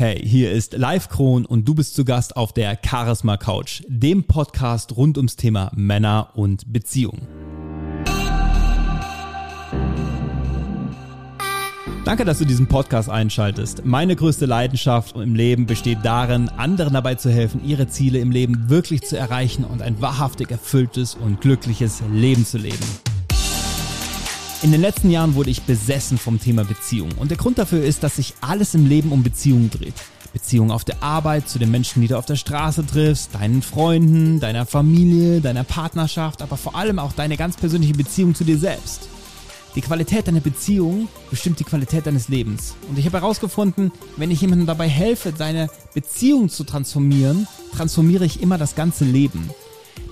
Hey, hier ist Live Kron und du bist zu Gast auf der Charisma Couch, dem Podcast rund ums Thema Männer und Beziehungen. Danke, dass du diesen Podcast einschaltest. Meine größte Leidenschaft im Leben besteht darin, anderen dabei zu helfen, ihre Ziele im Leben wirklich zu erreichen und ein wahrhaftig erfülltes und glückliches Leben zu leben. In den letzten Jahren wurde ich besessen vom Thema Beziehung. Und der Grund dafür ist, dass sich alles im Leben um Beziehungen dreht. Beziehungen auf der Arbeit, zu den Menschen, die du auf der Straße triffst, deinen Freunden, deiner Familie, deiner Partnerschaft, aber vor allem auch deine ganz persönliche Beziehung zu dir selbst. Die Qualität deiner Beziehung bestimmt die Qualität deines Lebens. Und ich habe herausgefunden, wenn ich jemandem dabei helfe, deine Beziehung zu transformieren, transformiere ich immer das ganze Leben.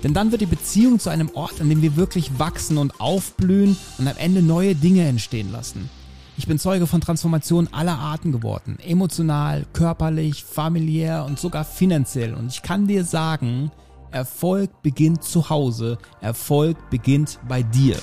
Denn dann wird die Beziehung zu einem Ort, an dem wir wirklich wachsen und aufblühen und am Ende neue Dinge entstehen lassen. Ich bin Zeuge von Transformationen aller Arten geworden. Emotional, körperlich, familiär und sogar finanziell. Und ich kann dir sagen, Erfolg beginnt zu Hause. Erfolg beginnt bei dir.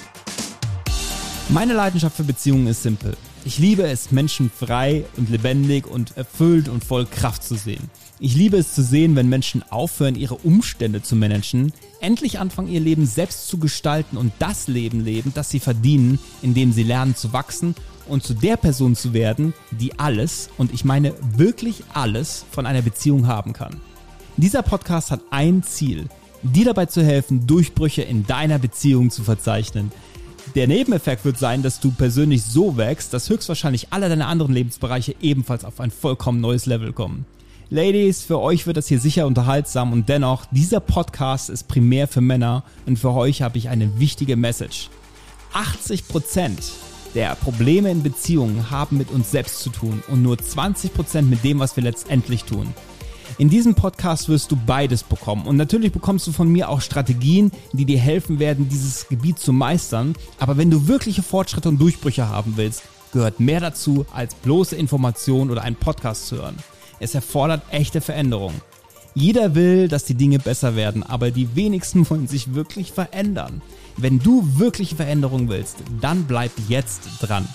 Meine Leidenschaft für Beziehungen ist simpel. Ich liebe es, Menschen frei und lebendig und erfüllt und voll Kraft zu sehen. Ich liebe es zu sehen, wenn Menschen aufhören, ihre Umstände zu managen, endlich anfangen, ihr Leben selbst zu gestalten und das Leben leben, das sie verdienen, indem sie lernen zu wachsen und zu der Person zu werden, die alles, und ich meine wirklich alles, von einer Beziehung haben kann. Dieser Podcast hat ein Ziel, dir dabei zu helfen, Durchbrüche in deiner Beziehung zu verzeichnen – der Nebeneffekt wird sein, dass du persönlich so wächst, dass höchstwahrscheinlich alle deine anderen Lebensbereiche ebenfalls auf ein vollkommen neues Level kommen. Ladies, für euch wird das hier sicher unterhaltsam und dennoch, dieser Podcast ist primär für Männer und für euch habe ich eine wichtige Message. 80% der Probleme in Beziehungen haben mit uns selbst zu tun und nur 20% mit dem, was wir letztendlich tun. In diesem Podcast wirst du beides bekommen. Und natürlich bekommst du von mir auch Strategien, die dir helfen werden, dieses Gebiet zu meistern. Aber wenn du wirkliche Fortschritte und Durchbrüche haben willst, gehört mehr dazu, als bloße Informationen oder einen Podcast zu hören. Es erfordert echte Veränderung. Jeder will, dass die Dinge besser werden, aber die wenigsten wollen sich wirklich verändern. Wenn du wirkliche Veränderung willst, dann bleib jetzt dran.